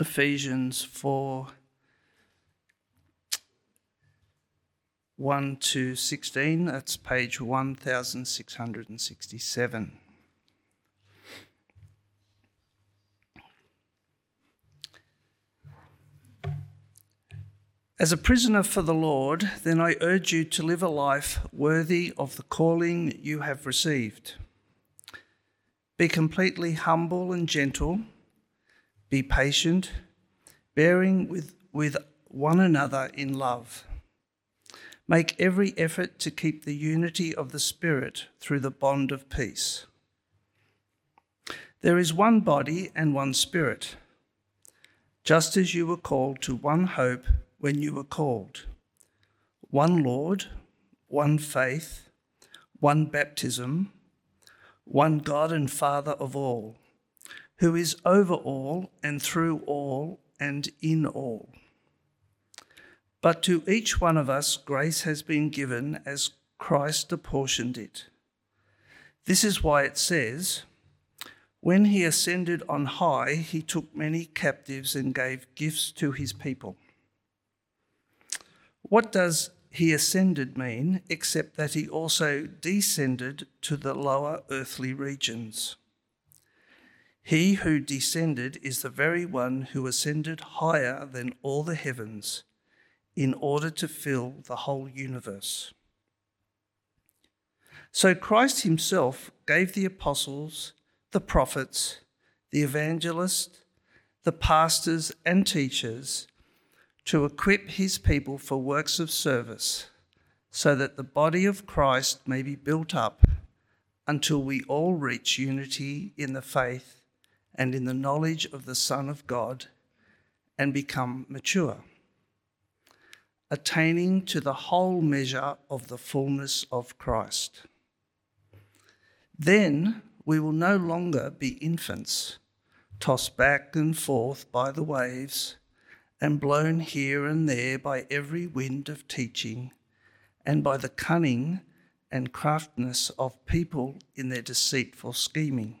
Ephesians 4 1 to 16. That's page 1667. As a prisoner for the Lord, then I urge you to live a life worthy of the calling you have received. Be completely humble and gentle, be patient, bearing with, with one another in love. Make every effort to keep the unity of the Spirit through the bond of peace. There is one body and one Spirit, just as you were called to one hope when you were called. One Lord, one faith, one baptism, one God and Father of all, who is over all and through all and in all. But to each one of us, grace has been given as Christ apportioned it. This is why it says, When he ascended on high, he took many captives and gave gifts to his people. What does he ascended mean except that he also descended to the lower earthly regions? He who descended is the very one who ascended higher than all the heavens in order to fill the whole universe. So Christ himself gave the apostles, the prophets, the evangelists, the pastors, and teachers to equip his people for works of service, so that the body of Christ may be built up until we all reach unity in the faith and in the knowledge of the Son of God and become mature, attaining to the whole measure of the fullness of Christ. Then we will no longer be infants, tossed back and forth by the waves and blown here and there by every wind of teaching, and by the cunning and craftiness of people in their deceitful scheming.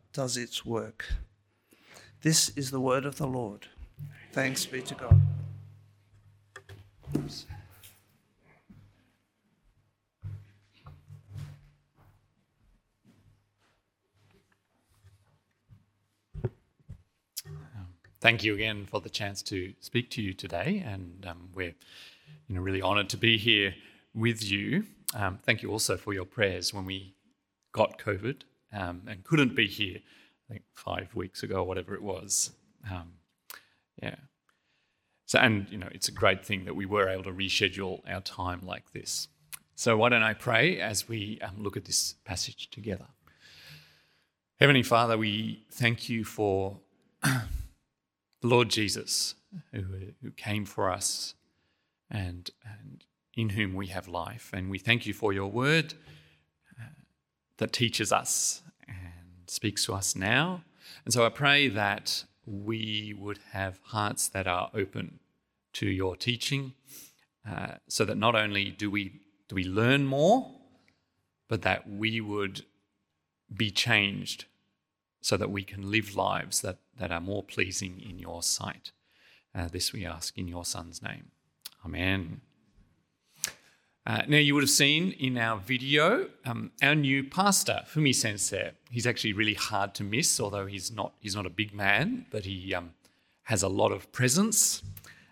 does its work. This is the word of the Lord. Thanks be to God. Oops. thank you again for the chance to speak to you today, and um, we're you know really honoured to be here with you. Um, thank you also for your prayers when we got COVID um, and couldn't be here. I think five weeks ago, or whatever it was. Um, yeah. So, and you know, it's a great thing that we were able to reschedule our time like this. So, why don't I pray as we um, look at this passage together? Heavenly Father, we thank you for the Lord Jesus, who, who came for us and, and in whom we have life. And we thank you for your word that teaches us and speaks to us now. And so I pray that we would have hearts that are open to your teaching, uh, so that not only do we do we learn more, but that we would be changed so that we can live lives that, that are more pleasing in your sight. Uh, this we ask in your Son's name. Amen. Uh, now, you would have seen in our video um, our new pastor, Fumi Sensei. He's actually really hard to miss, although he's not, he's not a big man, but he um, has a lot of presence.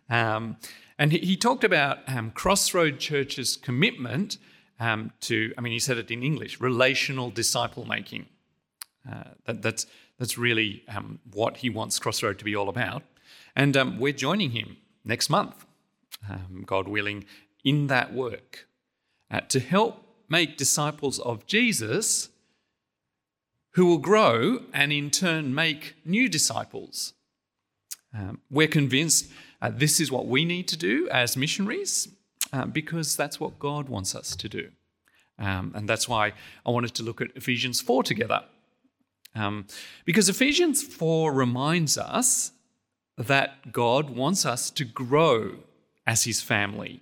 Um, and he, he, talked about um, Crossroad Church's commitment um, to, I mean, he said it in English, relational disciple making. Uh, that, that's, that's really um, what he wants Crossroad to be all about. And we're joining him next month, um, God willing, in that work uh, to help make disciples of Jesus who will grow and in turn make new disciples. Um, we're convinced uh, this is what we need to do as missionaries uh, because that's what God wants us to do. Um, and that's why I wanted to look at Ephesians 4 together. Um, because Ephesians 4 reminds us that God wants us to grow as his family,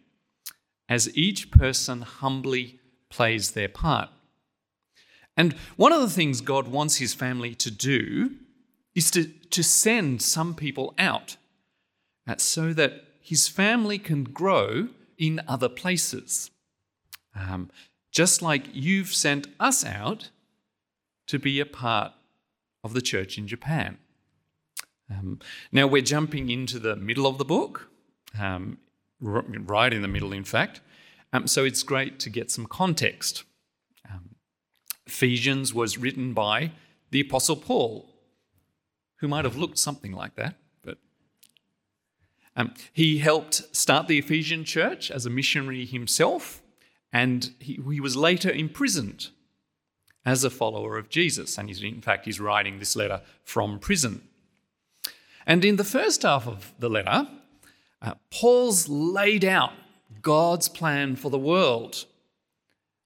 as each person humbly plays their part. And one of the things God wants his family to do is to, to send some people out uh, so that his family can grow in other places. Um, just like you've sent us out to be a part of the church in Japan. Um, now we're jumping into the middle of the book, um, right in the middle, in fact. Um, so it's great to get some context. Um, Ephesians was written by the Apostle Paul, who might have looked something like that, but um, he helped start the Ephesian church as a missionary himself, and he, he was later imprisoned as a follower of Jesus. And in fact, he's writing this letter from prison. And in the first half of the letter, uh, Paul's laid out God's plan for the world,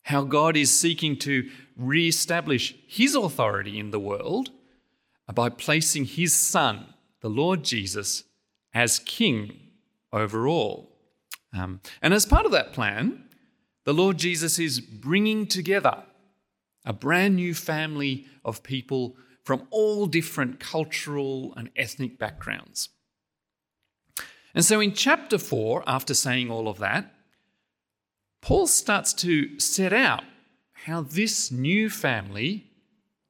how God is seeking to re-establish his authority in the world by placing his son, the Lord Jesus, as king over all. Um, and as part of that plan, the Lord Jesus is bringing together a brand new family of people from all different cultural and ethnic backgrounds. And so in chapter 4, after saying all of that, Paul starts to set out how this new family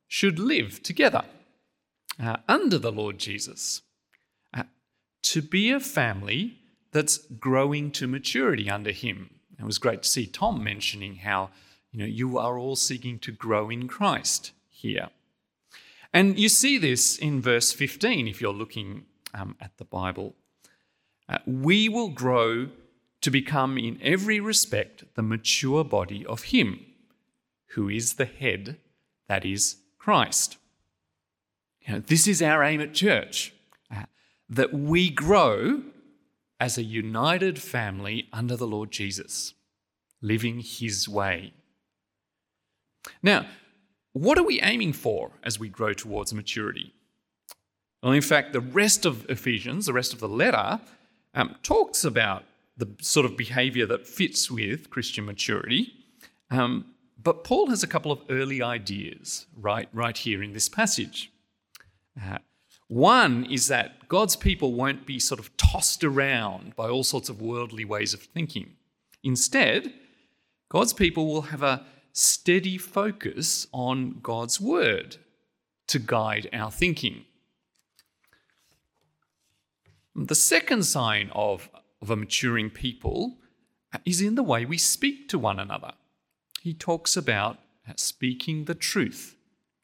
should live together uh, under the Lord Jesus. Uh, to be a family that's growing to maturity under him. It was great to see Tom mentioning how you know you are all seeking to grow in Christ here. And you see this in verse 15 if you're looking um, at the Bible. Uh, we will grow to become, in every respect, the mature body of Him, who is the head, that is, Christ. You know, this is our aim at church uh, that we grow as a united family under the Lord Jesus, living His way. Now, what are we aiming for as we grow towards maturity? Well, in fact, the rest of Ephesians, the rest of the letter, um, talks about the sort of behavior that fits with Christian maturity. Um, but Paul has a couple of early ideas right, right here in this passage. Uh, one is that God's people won't be sort of tossed around by all sorts of worldly ways of thinking. Instead, God's people will have a steady focus on God's word to guide our thinking. The second sign of, of a maturing people is in the way we speak to one another. He talks about speaking the truth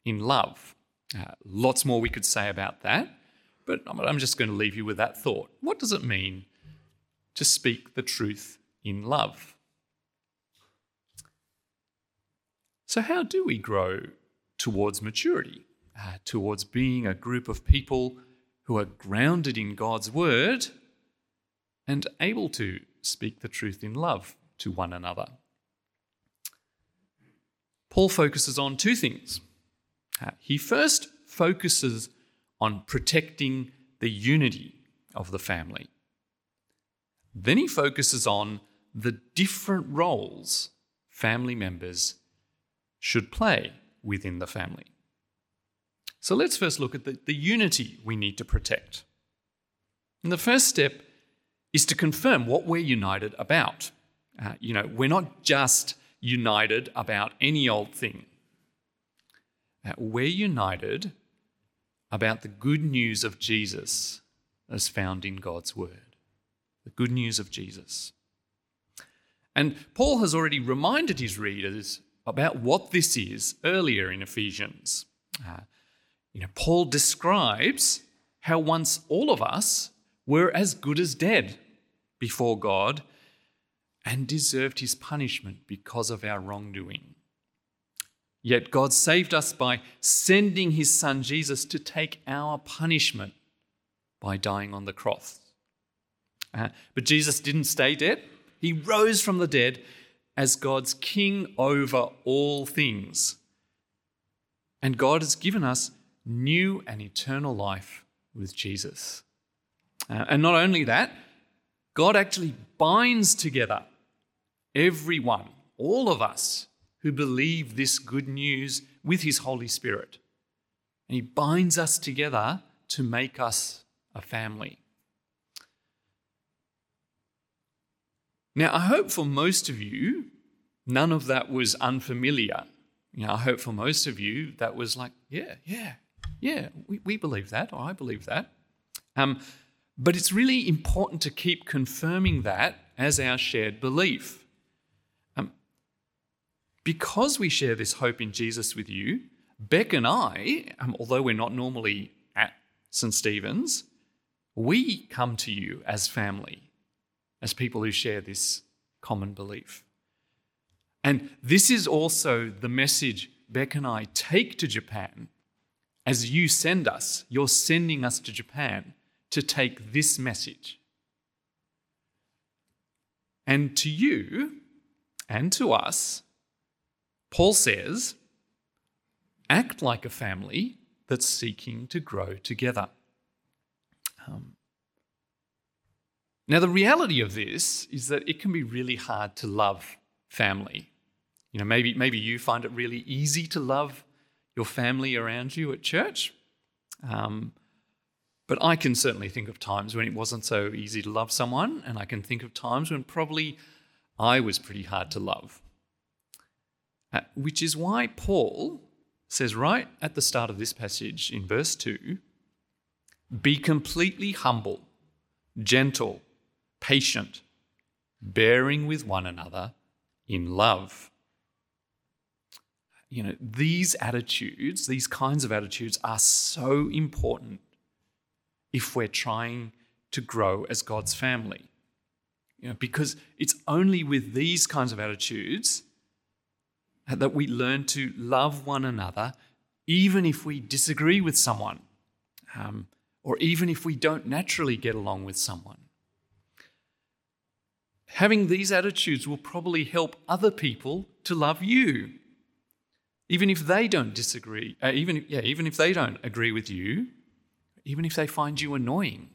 in love. Uh, lots more we could say about that, but I'm just going to leave you with that thought. What does it mean to speak the truth in love? So, how do we grow towards maturity, uh, towards being a group of people who are grounded in God's word and able to speak the truth in love to one another? Paul focuses on two things. Uh, he first focuses on protecting the unity of the family. Then he focuses on the different roles family members should play within the family. So let's first look at the, the unity we need to protect. And the first step is to confirm what we're united about. Uh, you know, we're not just united about any old thing. Uh, we're united about the good news of Jesus as found in God's Word. The good news of Jesus. And Paul has already reminded his readers about what this is earlier in Ephesians. Uh, you know, Paul describes how once all of us were as good as dead before God and deserved his punishment because of our wrongdoing. Yet God saved us by sending his son Jesus to take our punishment by dying on the cross. Uh, but Jesus didn't stay dead. He rose from the dead as God's king over all things. And God has given us new and eternal life with Jesus. Uh, and not only that, God actually binds together everyone, all of us who believe this good news with his Holy Spirit. And he binds us together to make us a family. Now, I hope for most of you, none of that was unfamiliar. You know, I hope for most of you that was like, yeah, yeah, yeah, we, we believe that, I believe that. Um, but it's really important to keep confirming that as our shared belief. Um, because we share this hope in Jesus with you, Beck and I, um, although we're not normally at St. Stephen's, we come to you as family, as people who share this common belief. And this is also the message Beck and I take to Japan as you send us. You're sending us to Japan to take this message. And to you and to us, Paul says, act like a family that's seeking to grow together. Um, now, the reality of this is that it can be really hard to love family. You know, maybe, maybe you find it really easy to love your family around you at church. Um, but I can certainly think of times when it wasn't so easy to love someone, and I can think of times when probably I was pretty hard to love. Uh, which is why Paul says right at the start of this passage in verse 2 be completely humble, gentle, patient, bearing with one another in love. You know, these attitudes, these kinds of attitudes are so important if we're trying to grow as God's family. You know, because it's only with these kinds of attitudes that we learn to love one another, even if we disagree with someone, um, or even if we don't naturally get along with someone. Having these attitudes will probably help other people to love you, even if they don't disagree, uh, even, yeah, even if they don't agree with you, even if they find you annoying.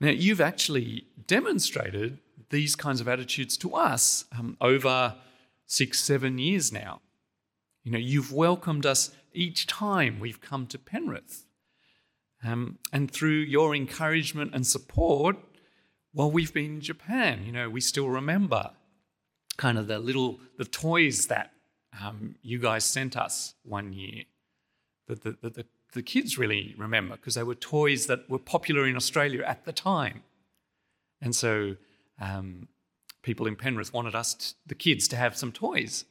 Now, you've actually demonstrated these kinds of attitudes to us um, over six, seven years now. You know, you've welcomed us each time we've come to Penrith. Um, and through your encouragement and support, while we've been in Japan, you know, we still remember kind of the little the toys that um, you guys sent us one year that the, the, the, kids really remember because they were toys that were popular in Australia at the time. And so um, people in Penrith wanted us, to, the kids, to have some toys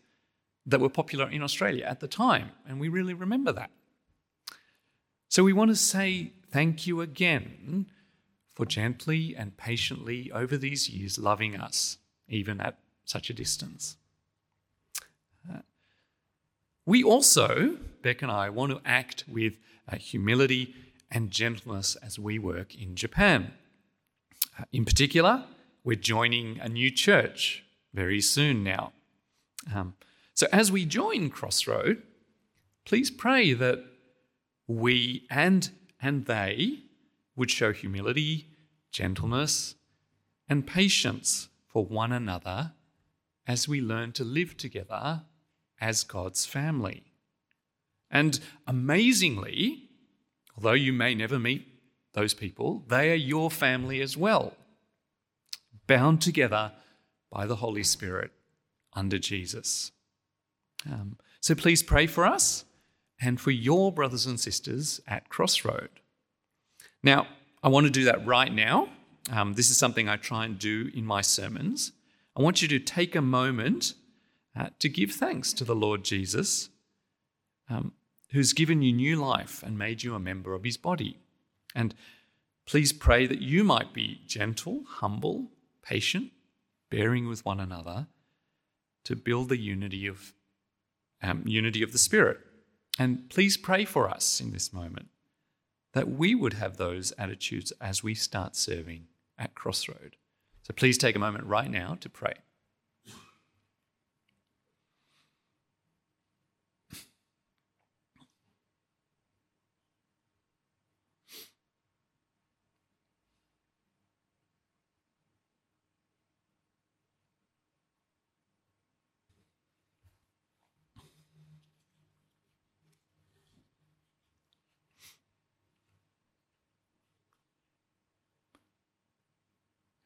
that were popular in Australia at the time. And we really remember that. So we want to say thank you again for gently and patiently over these years loving us, even at such a distance. Uh, we also, Beck and I, want to act with uh, humility and gentleness as we work in Japan. Uh, in particular, we're joining a new church very soon now. Um, so as we join Crossroad, please pray that we and and they would show humility, gentleness, and patience for one another as we learn to live together as God's family. And amazingly, although you may never meet those people, they are your family as well, bound together by the Holy Spirit under Jesus. Um, so please pray for us and for your brothers and sisters at Crossroad. Now, I want to do that right now. Um, this is something I try and do in my sermons. I want you to take a moment uh, to give thanks to the Lord Jesus, um, who's given you new life and made you a member of his body. And please pray that you might be gentle, humble, patient, bearing with one another to build the unity of um, unity of the Spirit. And please pray for us in this moment that we would have those attitudes as we start serving at Crossroad. So please take a moment right now to pray.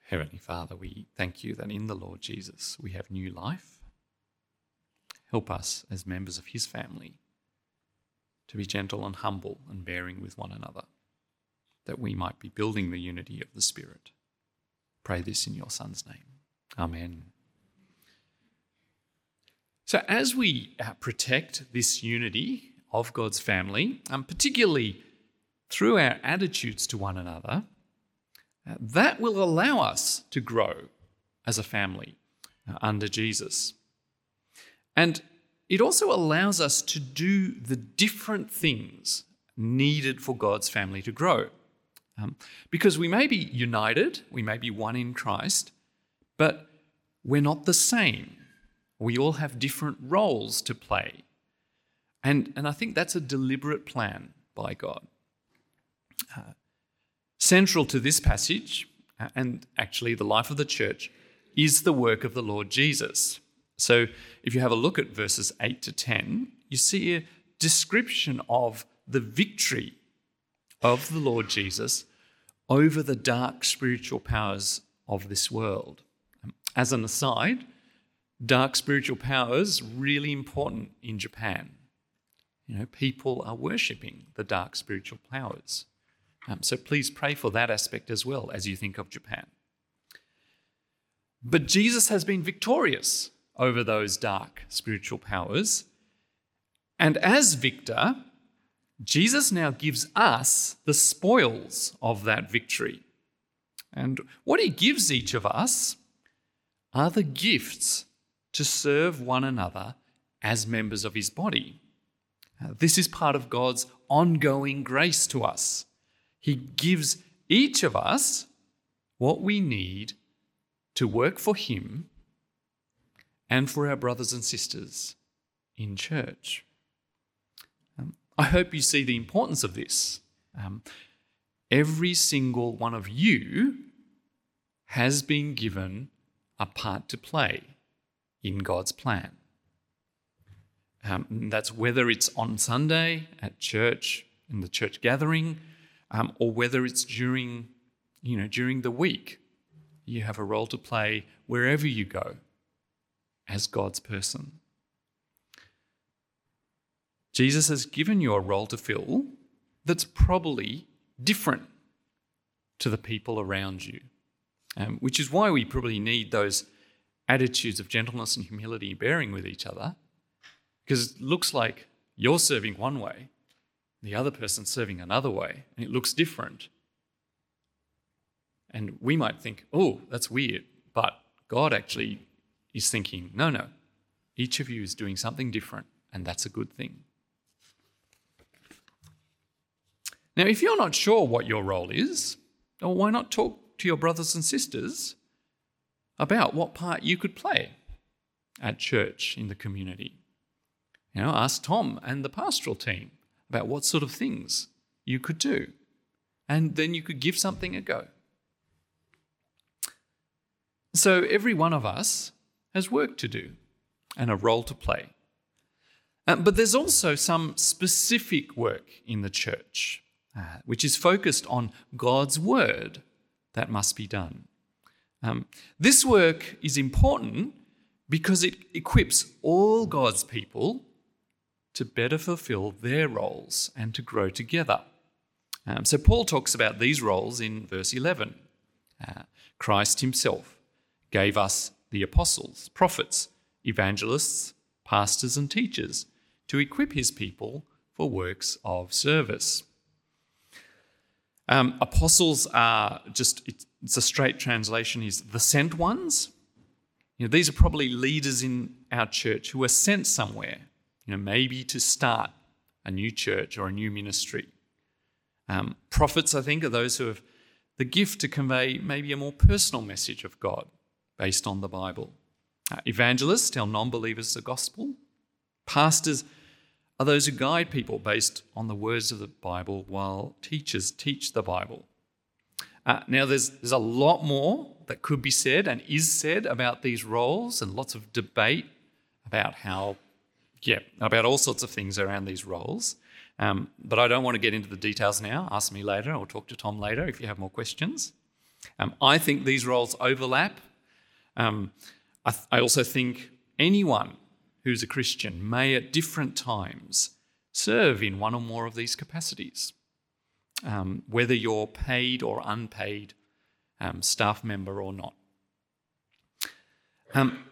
Heavenly Father, we thank you that in the Lord Jesus we have new life. Help us as members of his family to be gentle and humble and bearing with one another, that we might be building the unity of the Spirit. Pray this in your Son's name. Amen. So, as we uh, protect this unity of God's family, um, particularly through our attitudes to one another, that will allow us to grow as a family uh, under Jesus. And it also allows us to do the different things needed for God's family to grow. Um, because we may be united, we may be one in Christ, but we're not the same. We all have different roles to play. And, and I think that's a deliberate plan by God. Uh, Central to this passage, uh, and actually the life of the church, is the work of the Lord Jesus. So if you have a look at verses 8 to 10, you see a description of the victory of the Lord Jesus over the dark spiritual powers of this world. As an aside, dark spiritual powers really important in Japan. You know, people are worshipping the dark spiritual powers. Um, so please pray for that aspect as well as you think of Japan. But Jesus has been victorious over those dark spiritual powers. And as victor, Jesus now gives us the spoils of that victory. And what he gives each of us are the gifts to serve one another as members of his body. Uh, this is part of God's ongoing grace to us. He gives each of us what we need to work for Him and for our brothers and sisters in church. Um, I hope you see the importance of this. Um, every single one of you has been given a part to play in God's plan. Um, that's whether it's on Sunday at church, in the church gathering, um, or whether it's during, you know, during the week. You have a role to play wherever you go as God's person. Jesus has given you a role to fill that's probably different to the people around you, um, which is why we probably need those attitudes of gentleness and humility bearing with each other, because it looks like you're serving one way the other person's serving another way, and it looks different. And we might think, oh, that's weird. But God actually is thinking, no, no, each of you is doing something different, and that's a good thing. Now, if you're not sure what your role is, well, why not talk to your brothers and sisters about what part you could play at church in the community? You know, ask Tom and the pastoral team about what sort of things you could do. And then you could give something a go. So every one of us has work to do and a role to play. Uh, but there's also some specific work in the church, uh, which is focused on God's word that must be done. Um, this work is important because it equips all God's people to better fulfill their roles and to grow together. Um, so, Paul talks about these roles in verse 11. Uh, Christ himself gave us the apostles, prophets, evangelists, pastors, and teachers to equip his people for works of service. Um, apostles are just, it's a straight translation, is the sent ones. You know, these are probably leaders in our church who are sent somewhere you know, maybe to start a new church or a new ministry. Um, prophets, I think, are those who have the gift to convey maybe a more personal message of God based on the Bible. Uh, evangelists tell non believers the gospel. Pastors are those who guide people based on the words of the Bible, while teachers teach the Bible. Uh, now, there's, there's a lot more that could be said and is said about these roles, and lots of debate about how, yeah, about all sorts of things around these roles. Um, but I don't want to get into the details now. Ask me later, or talk to Tom later if you have more questions. Um, I think these roles overlap. Um, I, th- I also think anyone who's a Christian may at different times serve in one or more of these capacities. Um, whether you're paid or unpaid um, staff member or not. Um,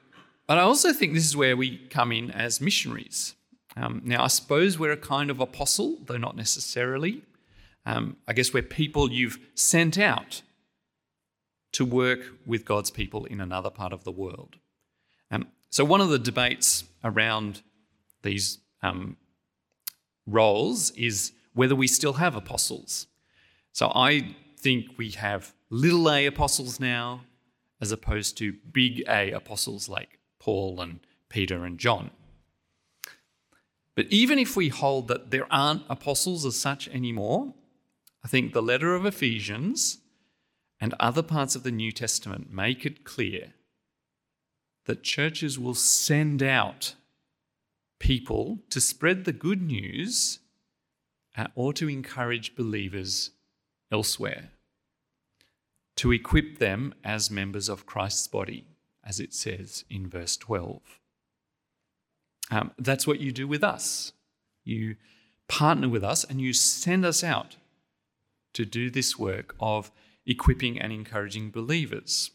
but I also think this is where we come in as missionaries. Um, now, I suppose we're a kind of apostle, though not necessarily. Um, I guess we're people you've sent out to work with God's people in another part of the world. Um, so, one of the debates around these um, roles is whether we still have apostles. So, I think we have little a apostles now as opposed to big A apostles like Paul and Peter and John. But even if we hold that there aren't apostles as such anymore, I think the letter of Ephesians and other parts of the New Testament make it clear that churches will send out people to spread the good news uh, or to encourage believers elsewhere, to equip them as members of Christ's body, as it says in verse 12. Um, that's what you do with us. You partner with us and you send us out to do this work of equipping and encouraging believers,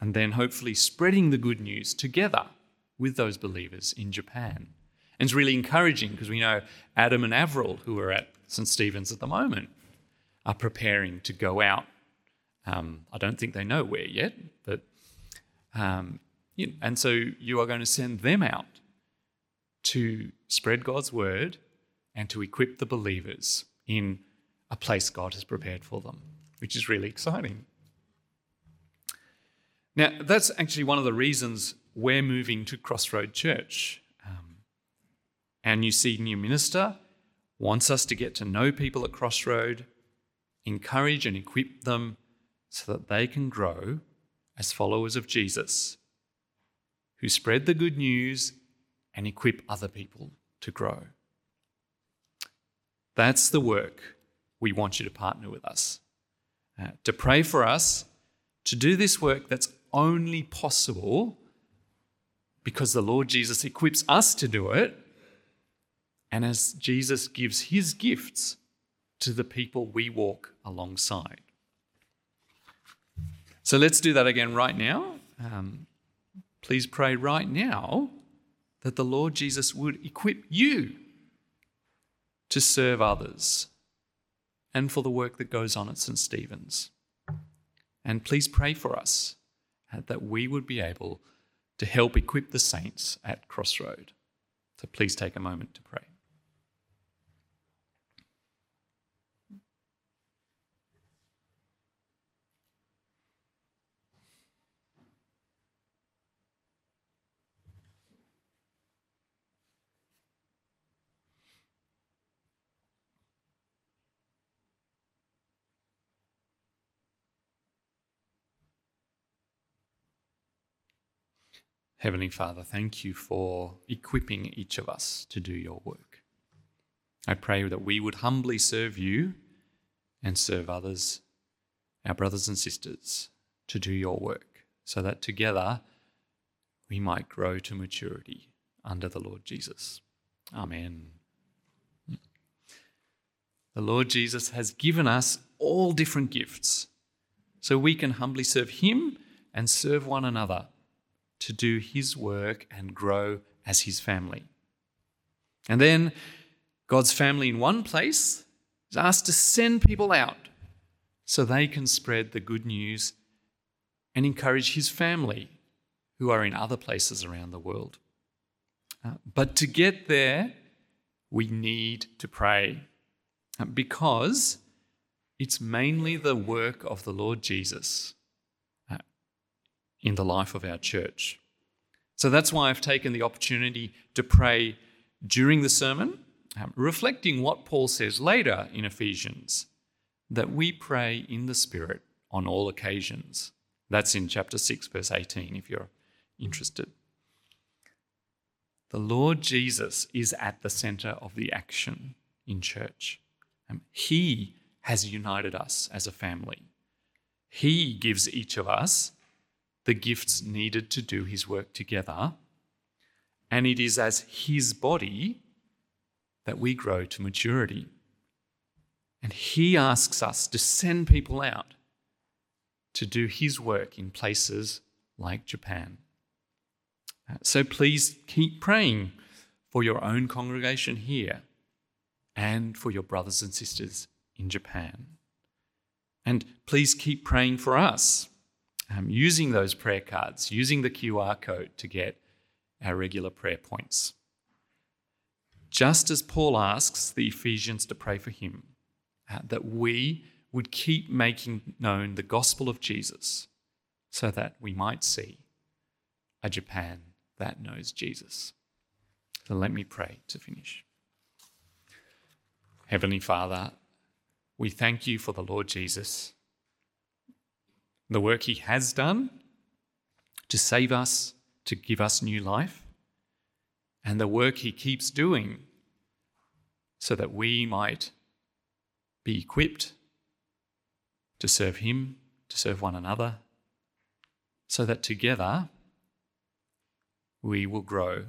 and then hopefully spreading the good news together with those believers in Japan. And it's really encouraging because we know Adam and Avril, who are at St. Stephen's at the moment, are preparing to go out. Um, I don't think they know where yet, but um, and so you are going to send them out to spread God's word and to equip the believers in a place God has prepared for them, which is really exciting. Now, that's actually one of the reasons we're moving to Crossroad Church. Um, our new senior minister wants us to get to know people at Crossroad, encourage and equip them so that they can grow as followers of Jesus, who spread the good news and equip other people to grow. That's the work we want you to partner with us. Uh, to pray for us, to do this work that's only possible because the Lord Jesus equips us to do it, and as Jesus gives his gifts to the people we walk alongside. So let's do that again right now. Um, please pray right now that the Lord Jesus would equip you to serve others and for the work that goes on at St. Stephen's. And please pray for us that we would be able to help equip the saints at Crossroad. So please take a moment to pray. Heavenly Father, thank you for equipping each of us to do your work. I pray that we would humbly serve you and serve others, our brothers and sisters, to do your work, so that together we might grow to maturity under the Lord Jesus. Amen. The Lord Jesus has given us all different gifts so we can humbly serve Him and serve one another to do his work and grow as his family. And then God's family in one place is asked to send people out so they can spread the good news and encourage his family who are in other places around the world. Uh, but to get there, we need to pray because it's mainly the work of the Lord Jesus uh, in the life of our church. So that's why I've taken the opportunity to pray during the sermon, um, reflecting what Paul says later in Ephesians that we pray in the Spirit on all occasions. That's in chapter 6, verse 18, if you're interested. The Lord Jesus is at the center of the action in church. Um, he has united us as a family. He gives each of us the gifts needed to do his work together. And it is as his body that we grow to maturity. And he asks us to send people out to do his work in places like Japan. Uh, so please keep praying for your own congregation here and for your brothers and sisters in Japan. And please keep praying for us, um, using those prayer cards, using the QR code to get our regular prayer points. Just as Paul asks the Ephesians to pray for him, uh, that we would keep making known the gospel of Jesus so that we might see a Japan that knows Jesus. So let me pray to finish. Heavenly Father, we thank you for the Lord Jesus, the work he has done to save us, to give us new life, and the work he keeps doing so that we might be equipped to serve him, to serve one another, so that together we will grow.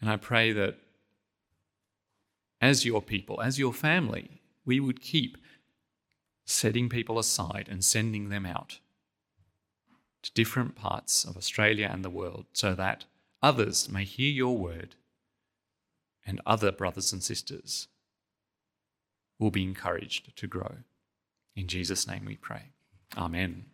And I pray that as your people, as your family, we would keep setting people aside and sending them out to different parts of Australia and the world so that others may hear your word and other brothers and sisters will be encouraged to grow. In Jesus' name we pray. Amen.